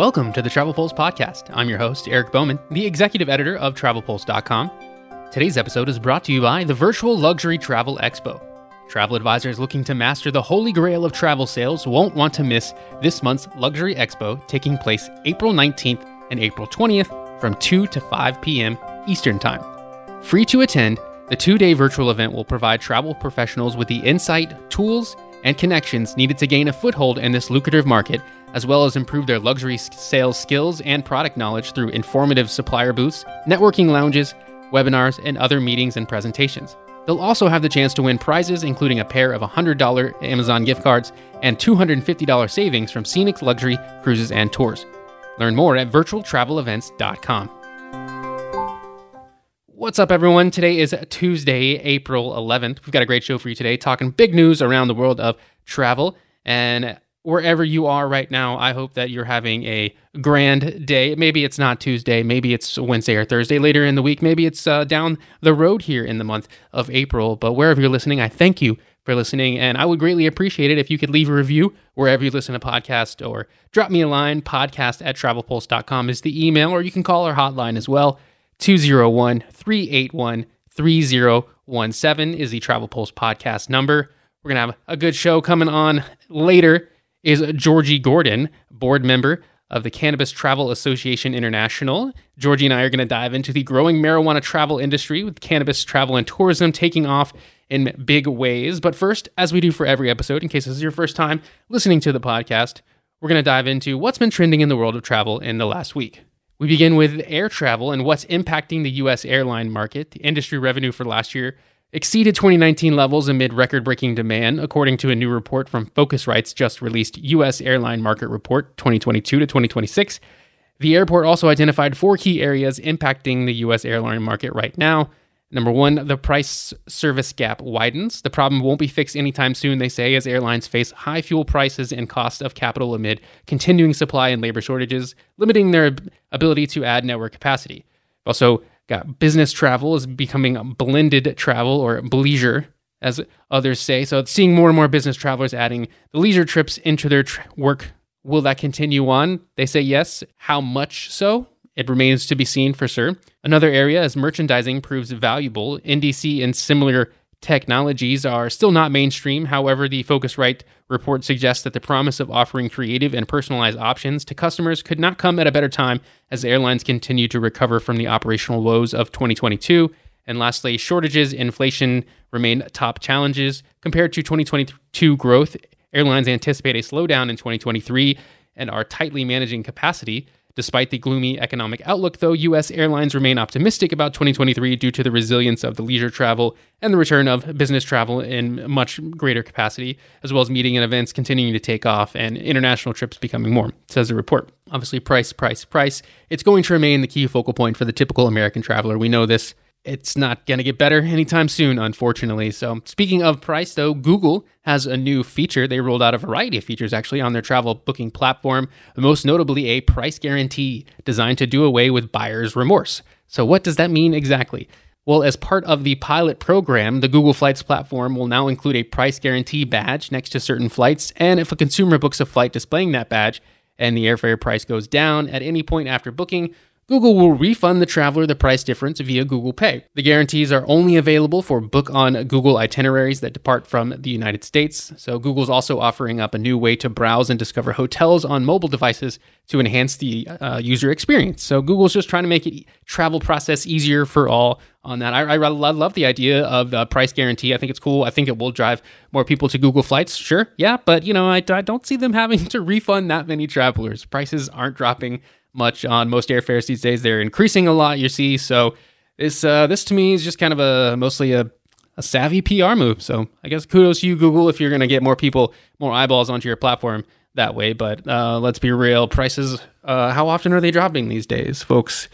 Welcome to the Travel Pulse podcast. I'm your host, Eric Bowman, the executive editor of TravelPulse.com. Today's episode is brought to you by the Virtual Luxury Travel Expo. Travel advisors looking to master the holy grail of travel sales won't want to miss this month's Luxury Expo taking place April 19th and April 20th from 2 to 5 p.m. Eastern Time. Free to attend, the two day virtual event will provide travel professionals with the insight, tools, and connections needed to gain a foothold in this lucrative market, as well as improve their luxury sales skills and product knowledge through informative supplier booths, networking lounges, webinars, and other meetings and presentations. They'll also have the chance to win prizes, including a pair of $100 Amazon gift cards and $250 savings from Scenic Luxury Cruises and Tours. Learn more at virtualtravelevents.com. What's up, everyone? Today is Tuesday, April 11th. We've got a great show for you today, talking big news around the world of travel. And wherever you are right now, I hope that you're having a grand day. Maybe it's not Tuesday, maybe it's Wednesday or Thursday later in the week, maybe it's uh, down the road here in the month of April. But wherever you're listening, I thank you for listening. And I would greatly appreciate it if you could leave a review wherever you listen to podcast or drop me a line. Podcast at travelpulse.com is the email, or you can call our hotline as well. 201 381 3017 is the Travel Pulse podcast number. We're going to have a good show coming on later. Is Georgi Gordon, board member of the Cannabis Travel Association International. Georgi and I are going to dive into the growing marijuana travel industry with cannabis travel and tourism taking off in big ways. But first, as we do for every episode, in case this is your first time listening to the podcast, we're going to dive into what's been trending in the world of travel in the last week. We begin with air travel and what's impacting the U.S. airline market. The industry revenue for last year exceeded 2019 levels amid record breaking demand, according to a new report from Phocuswright's just released U.S. Airline Market Report 2022 to 2026. The airport also identified four key areas impacting the U.S. airline market right now. Number one, the price service gap widens. The problem won't be fixed anytime soon, they say, as airlines face high fuel prices and cost of capital amid continuing supply and labor shortages, limiting their ability to add network capacity. Also, got business travel is becoming blended travel or bleisure, as others say. So, seeing more and more business travelers adding the leisure trips into their tr- work. Will that continue on? They say yes. How much so? It remains to be seen for sure. Another area is merchandising proves valuable, NDC and similar technologies are still not mainstream. However, the Phocuswright report suggests that the promise of offering creative and personalized options to customers could not come at a better time as airlines continue to recover from the operational woes of 2022. And lastly, shortages, inflation remain top challenges. Compared to 2022 growth, airlines anticipate a slowdown in 2023 and are tightly managing capacity. Despite the gloomy economic outlook, though, U.S. airlines remain optimistic about 2023 due to the resilience of the leisure travel and the return of business travel in much greater capacity, as well as meeting and events continuing to take off and international trips becoming more, says the report. Obviously, price, price, price. It's going to remain the key focal point for the typical American traveler. We know this it's not going to get better anytime soon, unfortunately. So, speaking of price, though, Google has a new feature. They rolled out a variety of features actually on their travel booking platform, most notably a price guarantee designed to do away with buyer's remorse. So, what does that mean exactly? Well, as part of the pilot program, the Google Flights platform will now include a price guarantee badge next to certain flights. And if a consumer books a flight displaying that badge and the airfare price goes down at any point after booking, Google will refund the traveler the price difference via Google Pay. The guarantees are only available for book on Google itineraries that depart from the United States. So, Google's also offering up a new way to browse and discover hotels on mobile devices to enhance the uh, user experience. So, Google's just trying to make it travel process easier for all on that. I, I, I love the idea of the price guarantee. I think it's cool. I think it will drive more people to Google Flights. Sure, yeah, but you know, I, I don't see them having to refund that many travelers. Prices aren't dropping much on most airfares these days. They're increasing a lot, you see. So this uh, this to me is just kind of a mostly a, a savvy PR move. So I guess kudos to you, Google, if you're going to get more people, more eyeballs onto your platform that way. But uh, let's be real, prices. Uh, how often are they dropping these days, folks?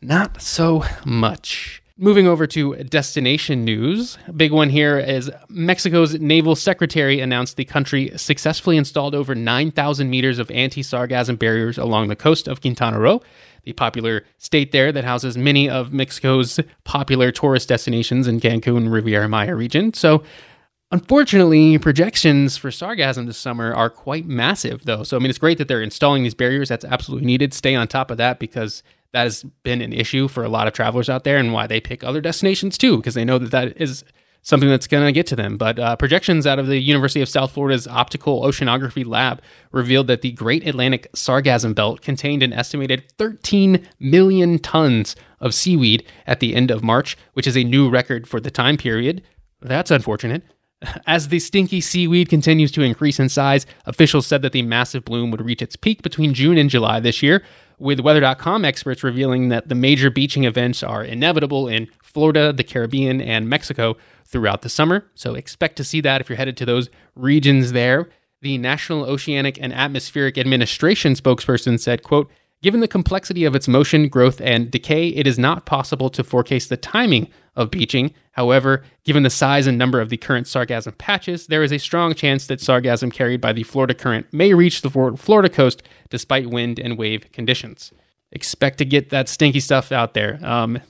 Not so much. Moving over to destination news, a big one here is Mexico's naval secretary announced the country successfully installed over 9,000 meters of anti sargassum barriers along the coast of Quintana Roo, the popular state there that houses many of Mexico's popular tourist destinations in Cancun, Riviera Maya region. So, Unfortunately, projections for Sargassum this summer are quite massive, though. So, I mean, it's great that they're installing these barriers. That's absolutely needed. Stay on top of that because that has been an issue for a lot of travelers out there and why they pick other destinations too, because they know that that is something that's going to get to them. But uh, projections out of the University of South Florida's Optical Oceanography Lab revealed that the Great Atlantic Sargassum Belt contained an estimated 13 million tons of seaweed at the end of March, which is a new record for the time period. That's unfortunate. As the stinky seaweed continues to increase in size, officials said that the massive bloom would reach its peak between June and July this year, with Weather.com experts revealing that the major beaching events are inevitable in Florida, the Caribbean, and Mexico throughout the summer. So expect to see that if you're headed to those regions there. The National Oceanic and Atmospheric Administration spokesperson said, quote, Given the complexity of its motion, growth, and decay, it is not possible to forecast the timing of beaching. However, given the size and number of the current sargassum patches, there is a strong chance that sargassum carried by the Florida current may reach the Florida coast despite wind and wave conditions. Expect to get that stinky stuff out there. Um,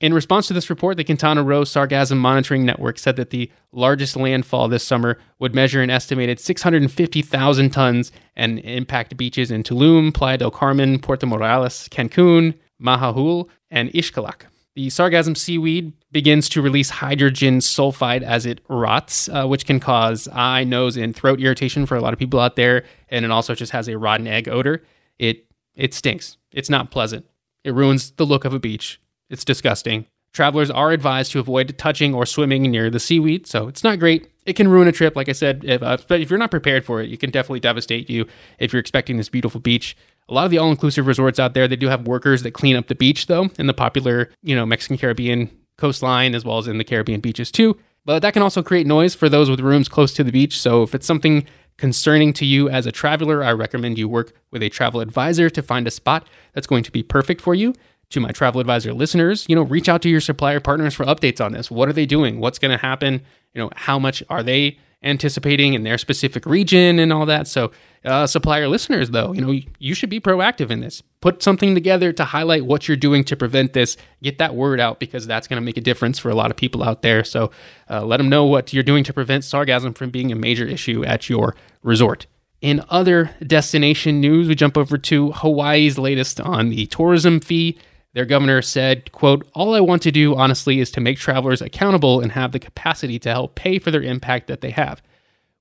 in response to this report, the Quintana Roo Sargassum Monitoring Network said that the largest landfall this summer would measure an estimated 650,000 tons and impact beaches in Tulum, Playa del Carmen, Puerto Morelos, Cancun, Mahahual, and Xcalak. The sargassum seaweed begins to release hydrogen sulfide as it rots, uh, which can cause eye, nose, and throat irritation for a lot of people out there. And it also just has a rotten egg odor. It it stinks. It's not pleasant. It ruins the look of a beach. It's disgusting. Travelers are advised to avoid touching or swimming near the seaweed, so it's not great. It can ruin a trip, like I said. If, uh, but if you're not prepared for it, it can definitely devastate you if you're expecting this beautiful beach. A lot of the all-inclusive resorts out there, they do have workers that clean up the beach, though, in the popular, you know, Mexican Caribbean coastline as well as in the Caribbean beaches too. But that can also create noise for those with rooms close to the beach. So if it's something concerning to you as a traveler, I recommend you work with a travel advisor to find a spot that's going to be perfect for you to my travel advisor listeners, you know, reach out to your supplier partners for updates on this. What are they doing? What's going to happen? You know, how much are they anticipating in their specific region and all that? So, uh, supplier listeners, though, you know, you should be proactive in this. Put something together to highlight what you're doing to prevent this. Get that word out because that's going to make a difference for a lot of people out there. So, uh, let them know what you're doing to prevent sargassum from being a major issue at your resort. In other destination news, we jump over to Hawaii's latest on the tourism fee. Their governor said, quote, All I want to do, honestly, is to make travelers accountable and have the capacity to help pay for their impact that they have.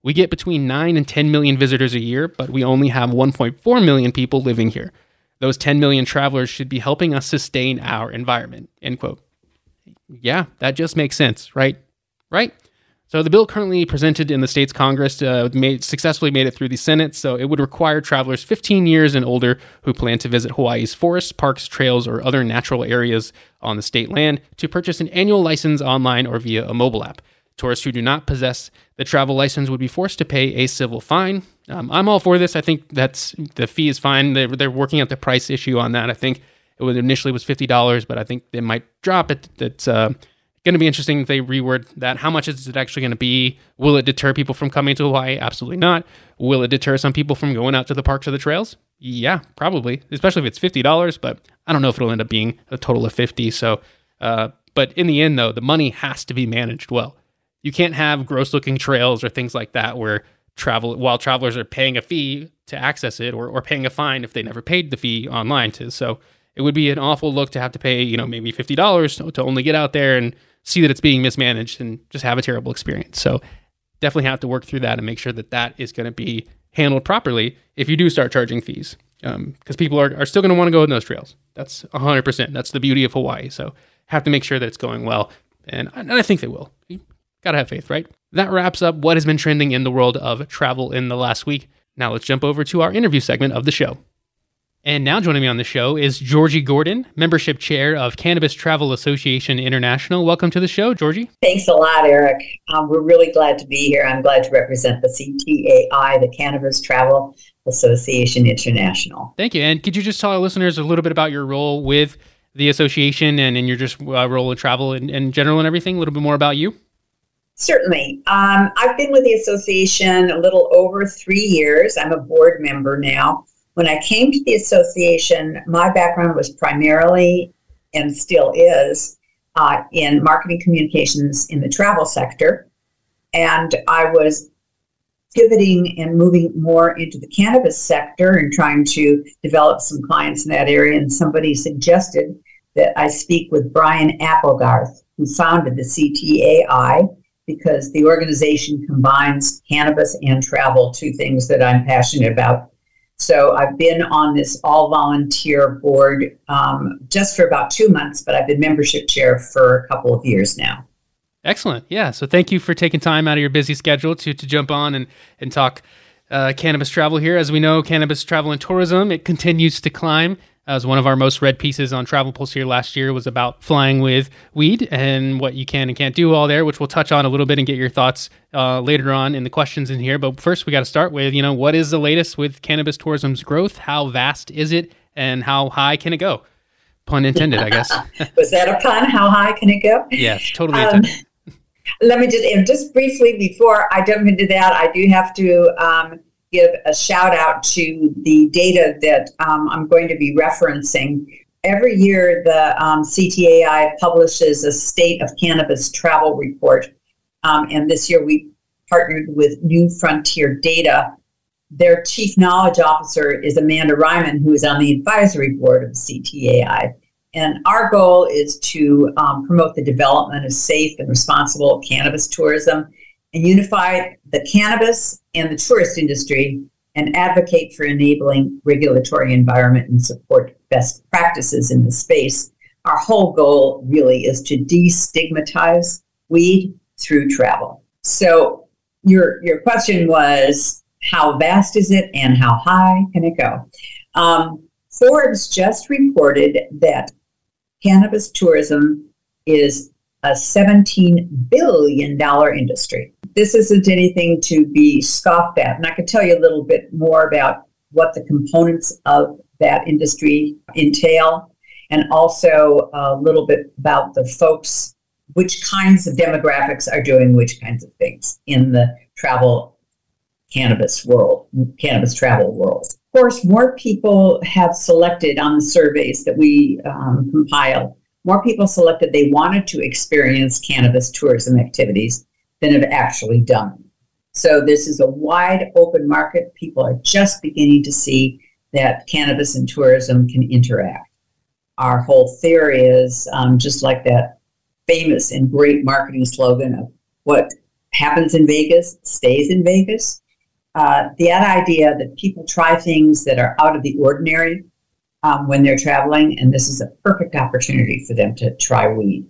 We get between 9 and 10 million visitors a year, but we only have 1.4 million people living here. Those 10 million travelers should be helping us sustain our environment, end quote. Yeah, that just makes sense, right? Right? So the bill currently presented in the state's Congress uh, made, successfully made it through the Senate. So it would require travelers 15 years and older who plan to visit Hawaii's forests, parks, trails, or other natural areas on the state land to purchase an annual license online or via a mobile app. Tourists who do not possess the travel license would be forced to pay a civil fine. Um, I'm all for this. I think that's the fee is fine. They're, they're working out the price issue on that. I think it was initially was fifty dollars, but I think they might drop it. It's uh, going to be interesting if they reword that. How much is it actually going to be? Will it deter people from coming to Hawaii? Absolutely not. Will it deter some people from going out to the parks or the trails? Yeah, probably, especially if it's fifty dollars. But I don't know if it'll end up being a total of fifty. So, uh, but in the end, though, the money has to be managed well. You can't have gross-looking trails or things like that where travel while travelers are paying a fee to access it or, or paying a fine if they never paid the fee online to. So it would be an awful look to have to pay, you know, maybe fifty dollars to only get out there and see that it's being mismanaged and just have a terrible experience. So definitely have to work through that and make sure that that is going to be handled properly if you do start charging fees. Because um, people are, are still going to want to go in those trails. That's 100%. That's the beauty of Hawaii. So have to make sure that it's going well. And, and I think they will. Gotta have faith, right? That wraps up what has been trending in the world of travel in the last week. Now let's jump over to our interview segment of the show. And now joining me on the show is Georgi Gordon, membership chair of Cannabis Travel Association International. Welcome to the show, Georgi. Thanks a lot, Eric. Um, we're really glad to be here. I'm glad to represent the CTAI, the Cannabis Travel Association International. Thank you. And could you just tell our listeners a little bit about your role with the association and your just uh, role in travel in, in general and everything? A little bit more about you? Certainly. Um, I've been with the association a little over three years. I'm a board member now. When I came to the association, my background was primarily and still is uh, in marketing communications in the travel sector. and I was pivoting and moving more into the cannabis sector and trying to develop some clients in that area. And somebody suggested that I speak with Brian Applegarth, who founded the CTAI, because the organization combines cannabis and travel, two things that I'm passionate about. So I've been on this all volunteer board um, just for about two months, but I've been membership chair for a couple of years now. Excellent. Yeah. So thank you for taking time out of your busy schedule to, to jump on and, and talk uh, cannabis travel here. As we know, cannabis travel and tourism, it continues to climb. As one of our most read pieces on Travel Pulse here last year was about flying with weed and what you can and can't do all there, which we'll touch on a little bit and get your thoughts uh, later on in the questions in here. But first, we got to start with, you know, what is the latest with cannabis tourism's growth? How vast is it and how high can it go? Pun intended, I guess. was that a pun? How high can it go? Yes, totally um, let me just just briefly before I jump into that, I do have to um, give a shout out to the data that um, I'm going to be referencing. Every year, the um, CTAI publishes a state of cannabis travel report, um, and this year we partnered with New Frontier Data. Their chief knowledge officer is Amanda Reiman, who is on the advisory board of CTAI. And our goal is to um, promote the development of safe and responsible cannabis tourism and unify the cannabis and the tourist industry and advocate for enabling regulatory environment and support best practices in the space. Our whole goal really is to destigmatize weed through travel. So your your question was how vast is it and how high can it go? Um, Forbes just reported that cannabis tourism is a $17 billion industry. This isn't anything to be scoffed at. And I can tell you a little bit more about what the components of that industry entail, and also a little bit about the folks, which kinds of demographics are doing which kinds of things in the travel cannabis world, cannabis travel world. Of course, more people have selected on the surveys that we um, compile, more people selected they wanted to experience cannabis tourism activities than have actually done. So this is a wide open market. People are just beginning to see that cannabis and tourism can interact. Our whole theory is um, just like that famous and great marketing slogan of what happens in Vegas stays in Vegas uh, the idea that people try things that are out of the ordinary um, when they're traveling, and this is a perfect opportunity for them to try weed.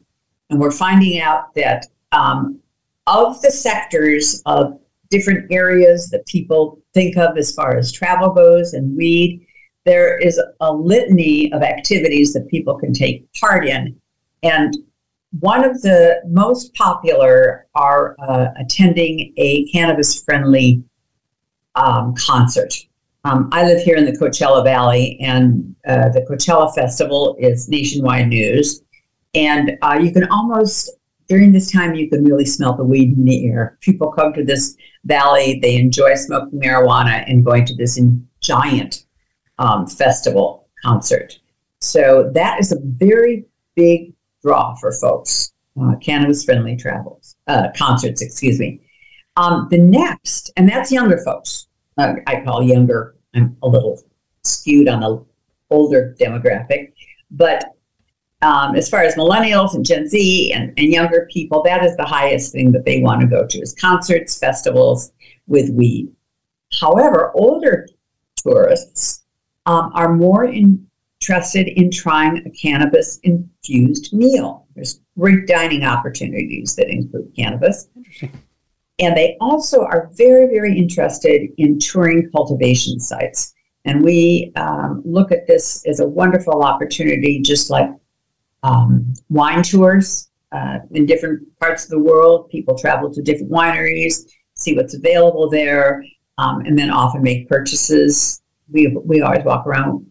And we're finding out that um, of the sectors of different areas that people think of as far as travel goes and weed, there is a litany of activities that people can take part in. And one of the most popular are uh, attending a cannabis friendly um, concert. Um, I live here in the Coachella Valley, and uh, the Coachella Festival is nationwide news. And uh, you can almost, during this time, you can really smell the weed in the air. People come to this valley, they enjoy smoking marijuana and going to this giant um, festival concert. So that is a very big draw for folks, uh, cannabis friendly travels, uh, concerts, excuse me. Um, the next, and that's younger folks. Uh, I call younger. I'm a little skewed on the older demographic, but um, as far as millennials and Gen Z and, and younger people, that is the highest thing that they want to go to is concerts, festivals with weed. However, older tourists um, are more interested in trying a cannabis infused meal. There's great dining opportunities that include cannabis. And they also are very, very interested in touring cultivation sites. And we um, look at this as a wonderful opportunity, just like um, wine tours uh, in different parts of the world. People travel to different wineries, see what's available there, um, and then often make purchases. We, we always walk around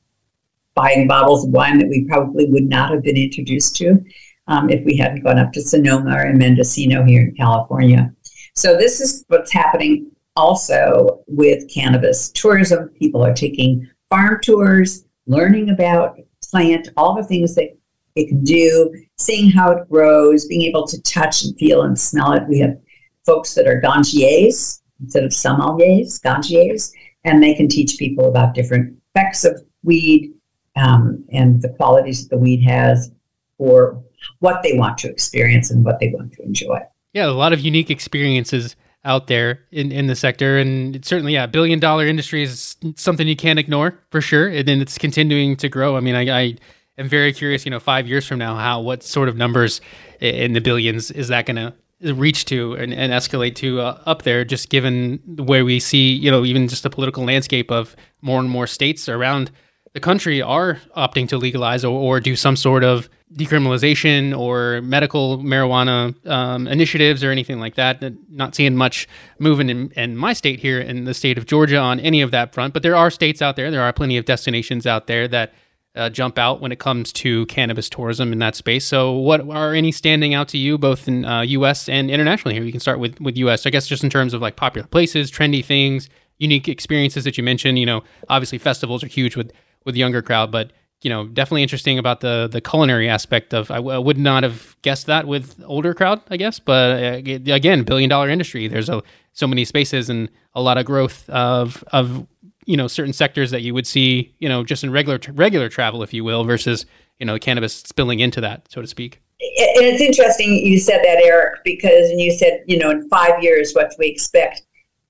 buying bottles of wine that we probably would not have been introduced to um, if we hadn't gone up to Sonoma or Mendocino here in California. So this is what's happening also with cannabis tourism. People are taking farm tours, learning about plant, all the things that it can do, seeing how it grows, being able to touch and feel and smell it. We have folks that are ganjiers instead of sommeliers, ganjiers, and they can teach people about different effects of weed um, and the qualities that the weed has for what they want to experience and what they want to enjoy. Yeah, a lot of unique experiences out there in, in the sector. And certainly, yeah, billion dollar industry is something you can't ignore for sure. And then it's continuing to grow. I mean, I, I am very curious, you know, five years from now, how, what sort of numbers in the billions is that going to reach to and, and escalate to uh, up there, just given where we see, you know, even just the political landscape of more and more states around the country are opting to legalize or, or do some sort of decriminalization or medical marijuana um, initiatives or anything like that. Not seeing much moving in, in, my state here in the state of Georgia on any of that front, but there are states out there, there are plenty of destinations out there that uh, jump out when it comes to cannabis tourism in that space. So, what are any standing out to you, both in uh, U.S. and internationally? Here, you can start with with U.S. I guess just in terms of like popular places, trendy things, unique experiences that you mentioned. You know, obviously festivals are huge with with younger crowd, but you know, definitely interesting about the the culinary aspect of. I, w- I would not have guessed that with older crowd, I guess, but uh, again, billion dollar industry. There's a so many spaces and a lot of growth of of you know certain sectors that you would see you know just in regular regular travel, if you will, versus you know cannabis spilling into that, so to speak. And it's interesting you said that, Eric, because you said you know in five years what do we expect?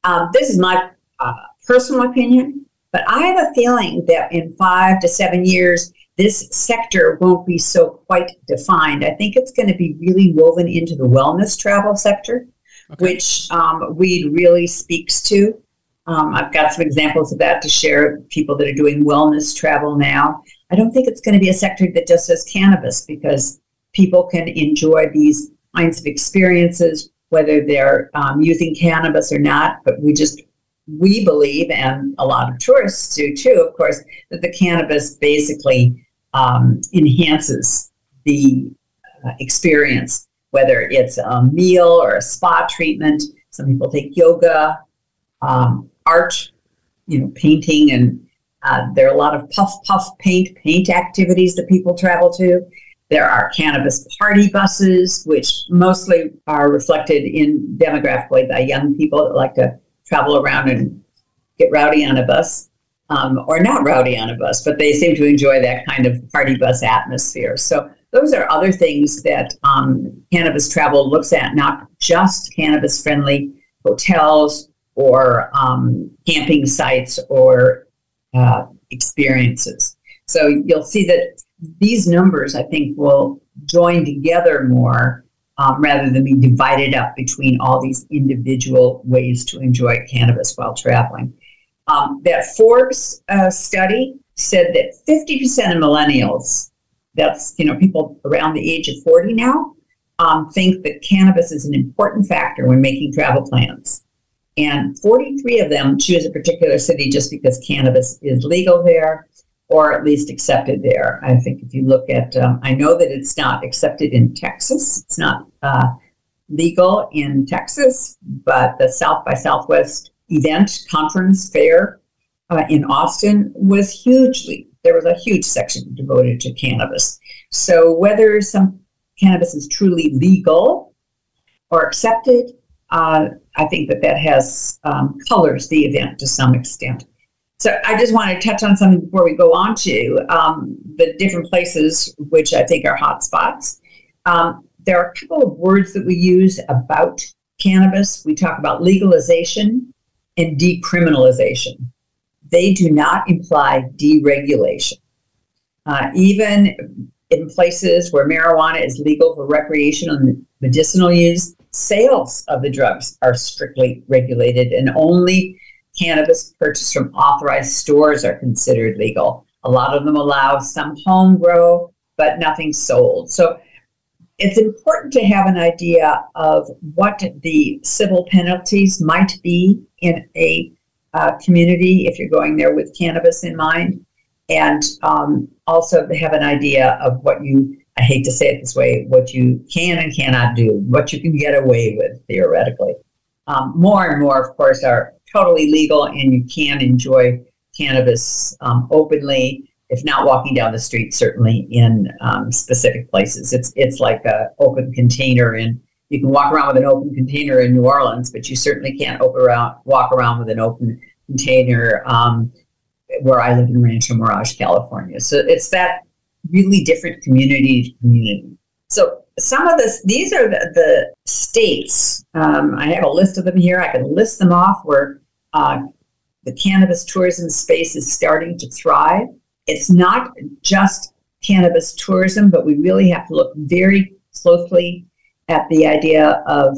Um, this is my uh, personal opinion. But I have a feeling that in five to seven years, this sector won't be so quite defined. I think it's going to be really woven into the wellness travel sector, okay. which um, weed really speaks to. Um, I've got some examples of that to share. People that are doing wellness travel now. I don't think it's going to be a sector that just does cannabis because people can enjoy these kinds of experiences, whether they're um, using cannabis or not. But we just we believe, and a lot of tourists do too, of course, that the cannabis basically um, enhances the uh, experience, whether it's a meal or a spa treatment. Some people take yoga, um, art, you know, painting, and uh, there are a lot of puff puff paint paint activities that people travel to. There are cannabis party buses, which mostly are reflected in demographically by young people that like to travel around and get rowdy on a bus, um, or not rowdy on a bus, but they seem to enjoy that kind of party bus atmosphere. So those are other things that um, cannabis travel looks at, not just cannabis friendly hotels or um, camping sites or uh, experiences. So you'll see that these numbers, I think, will join together more um, rather than be divided up between all these individual ways to enjoy cannabis while traveling. Um, that Forbes uh, study said that 50% of millennials, that's you know people around the age of 40 now, um, think that cannabis is an important factor when making travel plans. And 43 of them choose a particular city just because cannabis is legal there or at least accepted there. I think if you look at, um, I know that it's not accepted in Texas. It's not uh, legal in Texas, but the South by Southwest event, conference, fair uh, in Austin was hugely, there was a huge section devoted to cannabis. So whether some cannabis is truly legal or accepted, uh, I think that that has um, colors the event to some extent. So I just want to touch on something before we go on to um, the different places which I think are hotspots. Um, there are a couple of words that we use about cannabis. We talk about legalization and decriminalization. They do not imply deregulation. Uh, even in places where marijuana is legal for recreational and medicinal use, sales of the drugs are strictly regulated and only cannabis purchased from authorized stores are considered legal. A lot of them allow some home grow, but nothing sold. So it's important to have an idea of what the civil penalties might be in a uh, community if you're going there with cannabis in mind, and um, also have an idea of what you, I hate to say it this way, what you can and cannot do, what you can get away with theoretically. Um, more and more, of course, are totally legal and you can enjoy cannabis um, openly if not walking down the street certainly in um, specific places it's it's like a open container and you can walk around with an open container in New Orleans, but you certainly can't open around, walk around with an open container um, where I live in Rancho Mirage, California. So it's that really different community to community. So some of this, these are the, the states. Um, I have a list of them here. I can list them off where uh, the cannabis tourism space is starting to thrive. It's not just cannabis tourism, but we really have to look very closely at the idea of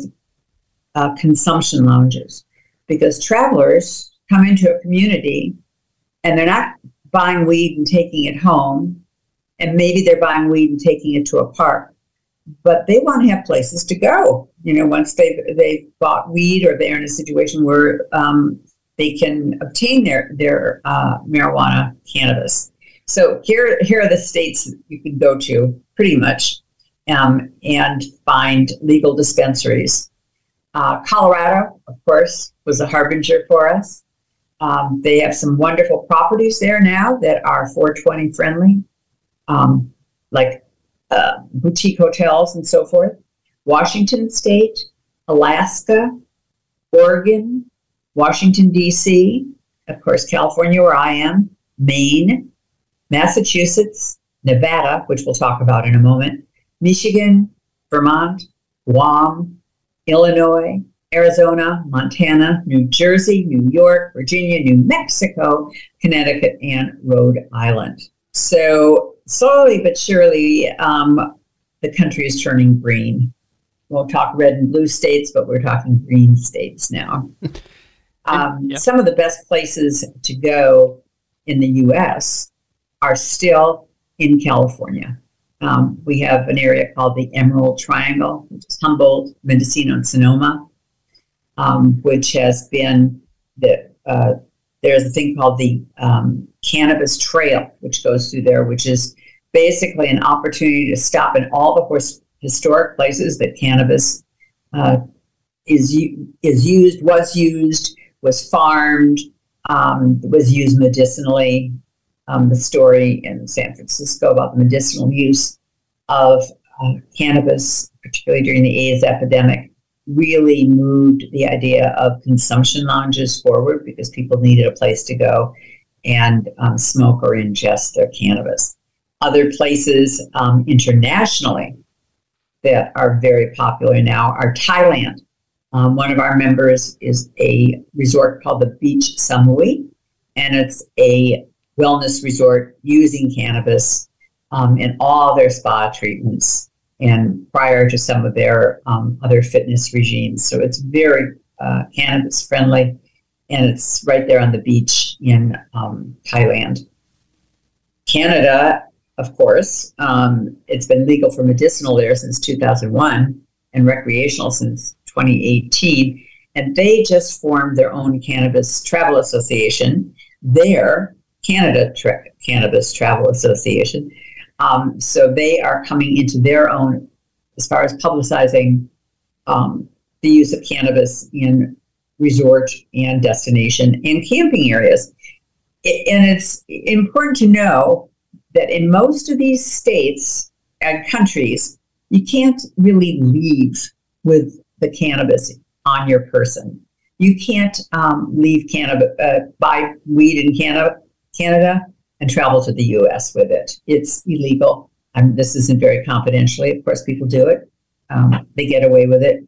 uh, consumption lounges because travelers come into a community and they're not buying weed and taking it home, and maybe they're buying weed and taking it to a park, but they want to have places to go. You know, once they've they've bought weed or they're in a situation where um, they can obtain their their uh, marijuana cannabis. So here here are the states you can go to pretty much um, and find legal dispensaries. Uh, Colorado, of course, was a harbinger for us. Um, they have some wonderful properties there now that are 420 friendly, um, like uh, boutique hotels and so forth. Washington State, Alaska, Oregon, Washington, D.C., of course, California, where I am, Maine, Massachusetts, Nevada, which we'll talk about in a moment, Michigan, Vermont, Guam, Illinois, Arizona, Montana, New Jersey, New York, Virginia, New Mexico, Connecticut, and Rhode Island. So slowly but surely, um, the country is turning green. We'll talk red and blue states, but we're talking green states now. Um, yep. Some of the best places to go in the U.S. are still in California. Um, we have an area called the Emerald Triangle, which is Humboldt, Mendocino, and Sonoma, um, which has been the uh, there's a thing called the um, Cannabis Trail, which goes through there, which is basically an opportunity to stop in all the historic places that cannabis uh, is is used, was used, was farmed, um, was used medicinally. Um, the story in San Francisco about the medicinal use of uh, cannabis, particularly during the AIDS epidemic, really moved the idea of consumption lounges forward because people needed a place to go and um, smoke or ingest their cannabis. Other places um, internationally that are very popular now are Thailand. Um, one of our members is a resort called the Beach Samui, and it's a wellness resort using cannabis um, in all their spa treatments and prior to some of their um, other fitness regimes. So it's very uh, cannabis friendly, and it's right there on the beach in um, Thailand. Canada, of course, um, it's been legal for medicinal there since 2001 and recreational since 2018. And they just formed their own cannabis travel association there Canada Tra- Cannabis Travel Association. Um, so they are coming into their own as far as publicizing um, the use of cannabis in resort and destination and camping areas. And it's important to know that in most of these states and countries, you can't really leave with the cannabis on your person. You can't um, leave cannabis, uh, buy weed in Canada Canada and travel to the US with it. It's illegal. Um, this isn't very confidentially. Of course, people do it, um, they get away with it.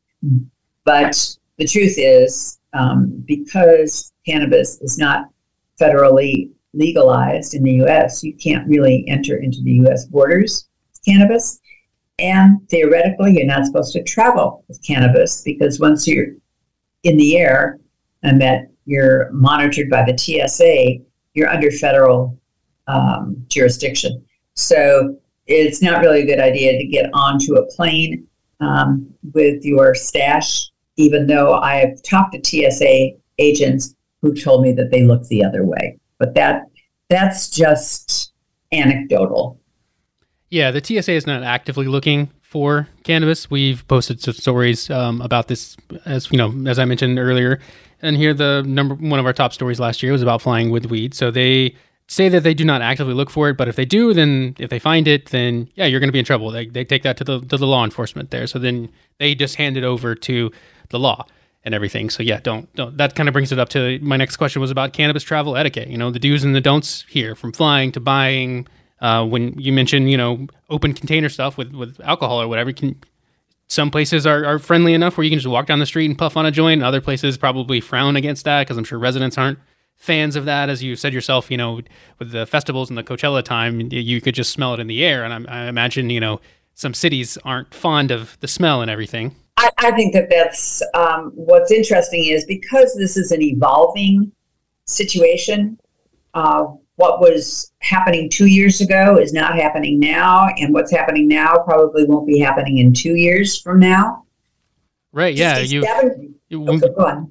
But the truth is, um, because cannabis is not federally legalized in the US, you can't really enter into the US borders with cannabis. And theoretically, you're not supposed to travel with cannabis because once you're in the air and that you're monitored by the TSA, you're under federal um, jurisdiction. So it's not really a good idea to get onto a plane um, with your stash, even though I have talked to TSA agents who told me that they look the other way. But that that's just anecdotal. Yeah, the TSA is not actively looking for cannabis. We've posted some stories um, about this, as you know, as I mentioned earlier. And here, the number one of our top stories last year was about flying with weed. So they say that they do not actively look for it, but if they do, then if they find it, then yeah, you're going to be in trouble. They, they take that to the to the law enforcement there. So then they just hand it over to the law and everything. So yeah, don't don't. That kind of brings it up to my next question was about cannabis travel etiquette. You know, the do's and the don'ts here, from flying to buying. Uh, when you mentioned you know open container stuff with with alcohol or whatever, can some places are, are friendly enough where you can just walk down the street and puff on a joint. Other places probably frown against that because I'm sure residents aren't fans of that. As you said yourself, you know, with the festivals and the Coachella time, you could just smell it in the air. And I, I imagine, you know, some cities aren't fond of the smell and everything. I, I think that that's um, what's interesting is because this is an evolving situation. Uh, what was happening two years ago is not happening now, and what's happening now probably won't be happening in two years from now. Right. Yeah. You.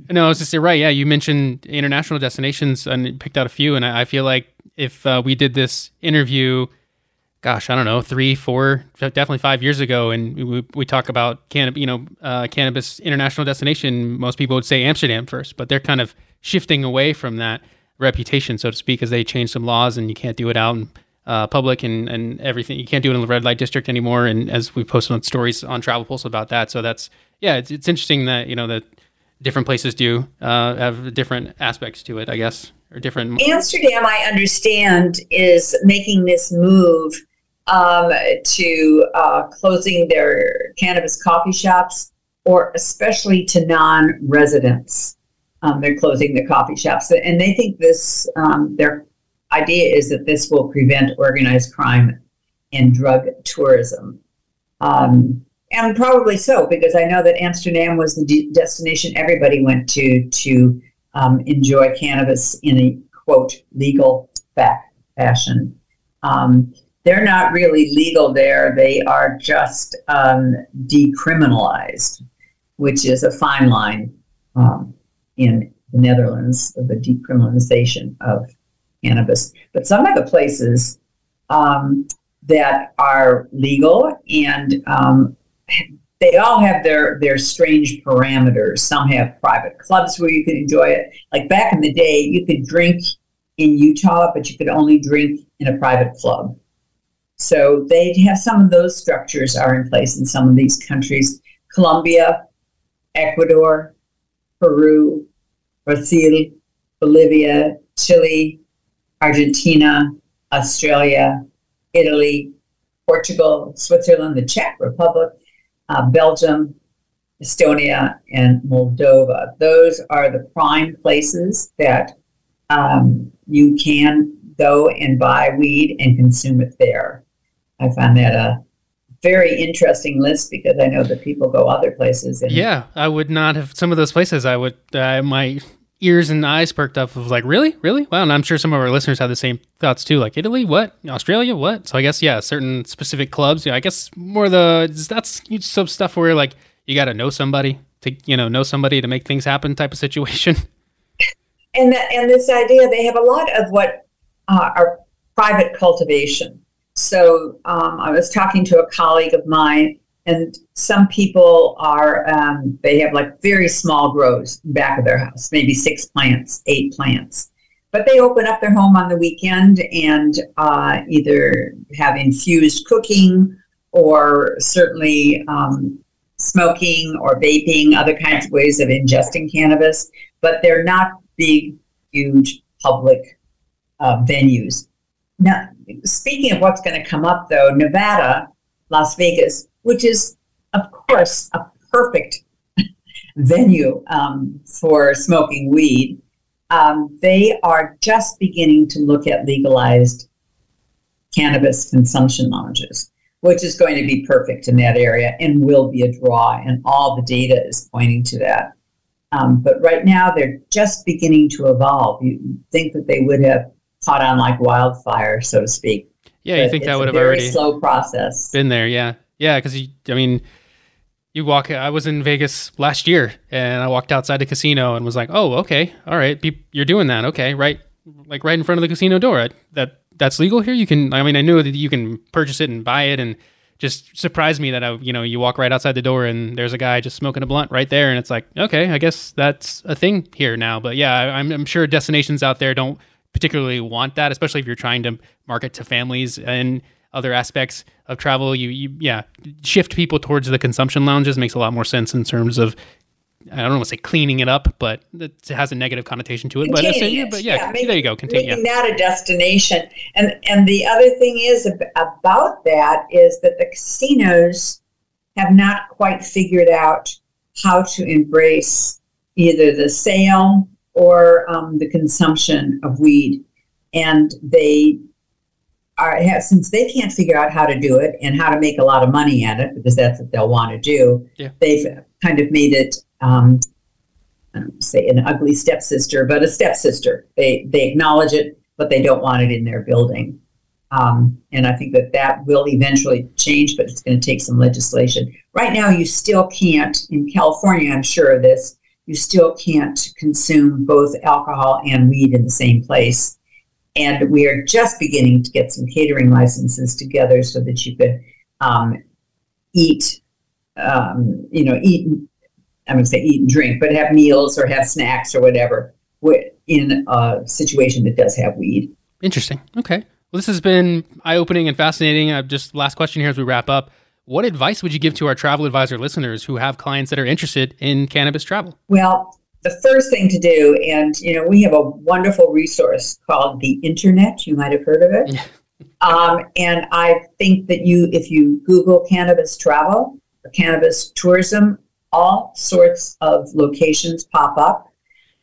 no, I was just say right. Yeah, you mentioned international destinations and picked out a few, and I, I feel like if uh, we did this interview gosh, I don't know, three, four, definitely five years ago, and we, we talk about cannabis, you know, uh, cannabis international destination. Most people would say Amsterdam first, but they're kind of shifting away from that reputation, so to speak, as they change some laws, and you can't do it out in uh, public and and everything. You can't do it in the red light district anymore. And as we posted on stories on Travel Pulse about that, so that's yeah, it's it's interesting that you know that different places do uh, have different aspects to it, I guess, or different. Amsterdam, I understand, is making this move um, to uh, closing their cannabis coffee shops, or especially to non residents. Um, they're closing the coffee shops. And they think this, um, their idea is that this will prevent organized crime and drug tourism. Um, and probably so, because I know that Amsterdam was the de- destination everybody went to to um, enjoy cannabis in a quote legal fashion. Um, they're not really legal there. They are just um, decriminalized, which is a fine line um, in the Netherlands of the decriminalization of cannabis. But some of the places um, that are legal and um, they all have their their strange parameters. Some have private clubs where you can enjoy it. Like back in the day, you could drink in Utah, but you could only drink in a private club. So they have some of those structures are in place in some of these countries. Colombia, Ecuador, Peru, Brazil, Bolivia, Chile, Argentina, Australia, Italy, Portugal, Switzerland, the Czech Republic, uh, Belgium, Estonia, and Moldova. Those are the prime places that um, you can go and buy weed and consume it there. I found that a very interesting list because I know that people go other places. And yeah, I would not have some of those places. I would uh, my ears and eyes perked up of like, really, really? Wow. And I'm sure some of our listeners have the same thoughts too. Like Italy, what? Australia, what? So I guess yeah, certain specific clubs. Yeah, I guess more the that's some stuff where like you got to know somebody to you know know somebody to make things happen type of situation. And that, and this idea, they have a lot of what uh, are private cultivation. So um, I was talking to a colleague of mine, and some people are um, they have like very small grows back of their house, maybe six plants, eight plants. But they open up their home on the weekend and uh, either have infused cooking or certainly um, smoking or vaping, other kinds of ways of ingesting cannabis. But they're not big, huge public uh, venues. Now, speaking of what's going to come up, though, Nevada, Las Vegas, which is, of course, a perfect venue um, for smoking weed, um, they are just beginning to look at legalized cannabis consumption lounges, which is going to be perfect in that area and will be a draw. And all the data is pointing to that. Um, but right now, they're just beginning to evolve. You think that they would have caught on like wildfire, so to speak. Yeah, you think that would have already slow process been there? Yeah, yeah, because I mean, you walk. I was in Vegas last year, and I walked outside the casino and was like, "Oh, okay, all right, you're doing that, okay, right, like right in front of the casino door. That that's legal here. You can. I mean, I knew that you can purchase it and buy it, and just surprised me that I, you know, you walk right outside the door and there's a guy just smoking a blunt right there, and it's like, okay, I guess that's a thing here now. But yeah, I'm, I'm sure destinations out there don't particularly want that, especially if you're trying to market to families. And other aspects of travel. You, you yeah, shift people towards the consumption lounges makes a lot more sense in terms of I don't want to say cleaning it up, but it has a negative connotation to it. but, Containing yeah, but yeah, Yeah, make- there you go. Contain, yeah. making that a destination. And and the other thing is about that is that the casinos have not quite figured out how to embrace either the sale or um, the consumption of weed, and they are have since they can't figure out how to do it and how to make a lot of money at it because that's what they'll want to do. Yeah. They've kind of made it. Um, I don't wanna say an ugly stepsister, but a stepsister. They they acknowledge it, but they don't want it in their building. Um, and I think that that will eventually change, but it's going to take some legislation. Right now, you still can't in California. I'm sure of this. You still can't consume both alcohol and weed in the same place. And we are just beginning to get some catering licenses together so that you could um, eat, um, you know, eat. I'm going to say eat and drink, but have meals or have snacks or whatever in a situation that does have weed. Interesting. Okay. Well, this has been eye opening and fascinating. Uh, just last question here as we wrap up. What advice would you give to our travel advisor listeners who have clients that are interested in cannabis travel? Well, the first thing to do, and you know, we have a wonderful resource called the Internet. You might have heard of it. Um, and I think that you, if you Google cannabis travel or cannabis tourism, all sorts of locations pop up.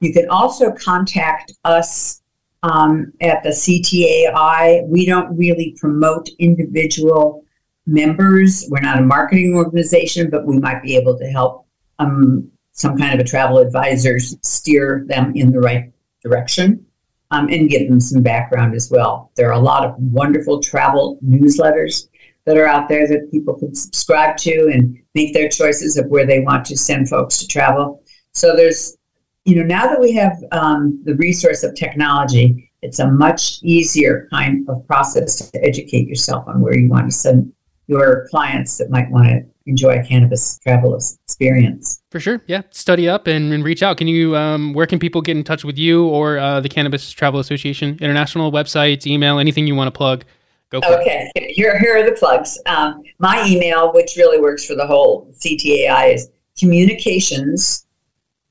You can also contact us um, at the CTAI. We don't really promote individual members. We're not a marketing organization, but we might be able to help um, some kind of a travel advisor steer them in the right direction um, and give them some background as well. There are a lot of wonderful travel newsletters that are out there that people can subscribe to and make their choices of where they want to send folks to travel. So there's, you know, now that we have um, the resource of technology, it's a much easier kind of process to educate yourself on where you want to send your clients that might want to enjoy a cannabis travel experience. For sure. Yeah. Study up and, and reach out. Can you, um, where can people get in touch with you or uh, the Cannabis Travel Association International websites, email, anything you want to plug? Go for it. Okay, here, here are the plugs. Um, my email, which really works for the whole CTAI, is communications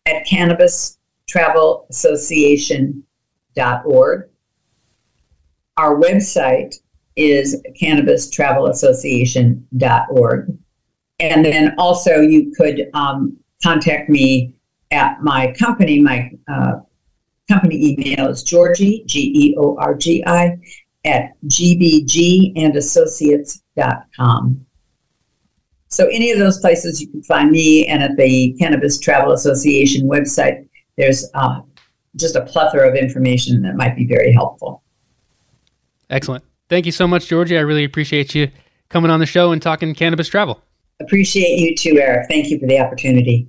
at cannabistravelassociation.org. Our website is cannabistravelassociation.org. And then also you could um, contact me at my company. My uh, company email is Georgi, G E O R G I, at gbgandassociates.com. So any of those places you can find me, and at the Cannabis Travel Association website, there's uh, just a plethora of information that might be very helpful. Excellent. Thank you so much, Georgi. I really appreciate you coming on the show and talking cannabis travel. Appreciate you too, Eric. Thank you for the opportunity.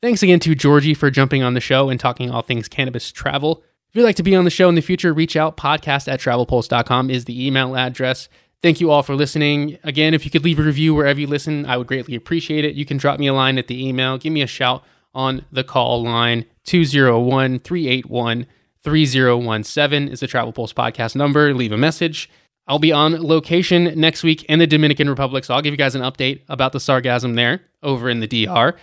Thanks again to Georgi for jumping on the show and talking all things cannabis travel. If you'd like to be on the show in the future, reach out. Podcast at travelpulse.com is the email address. Thank you all for listening. Again, if you could leave a review wherever you listen, I would greatly appreciate it. You can drop me a line at the email, give me a shout on the call line 201 381 3017 is the Travel Pulse podcast number. Leave a message. I'll be on location next week in the Dominican Republic, so I'll give you guys an update about the sargassum there over in the DR.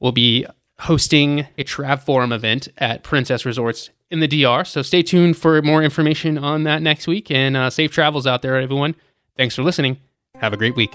We'll be hosting a Trav Forum event at Princess Resorts in the DR, so stay tuned for more information on that next week and uh, safe travels out there, everyone. Thanks for listening. Have a great week.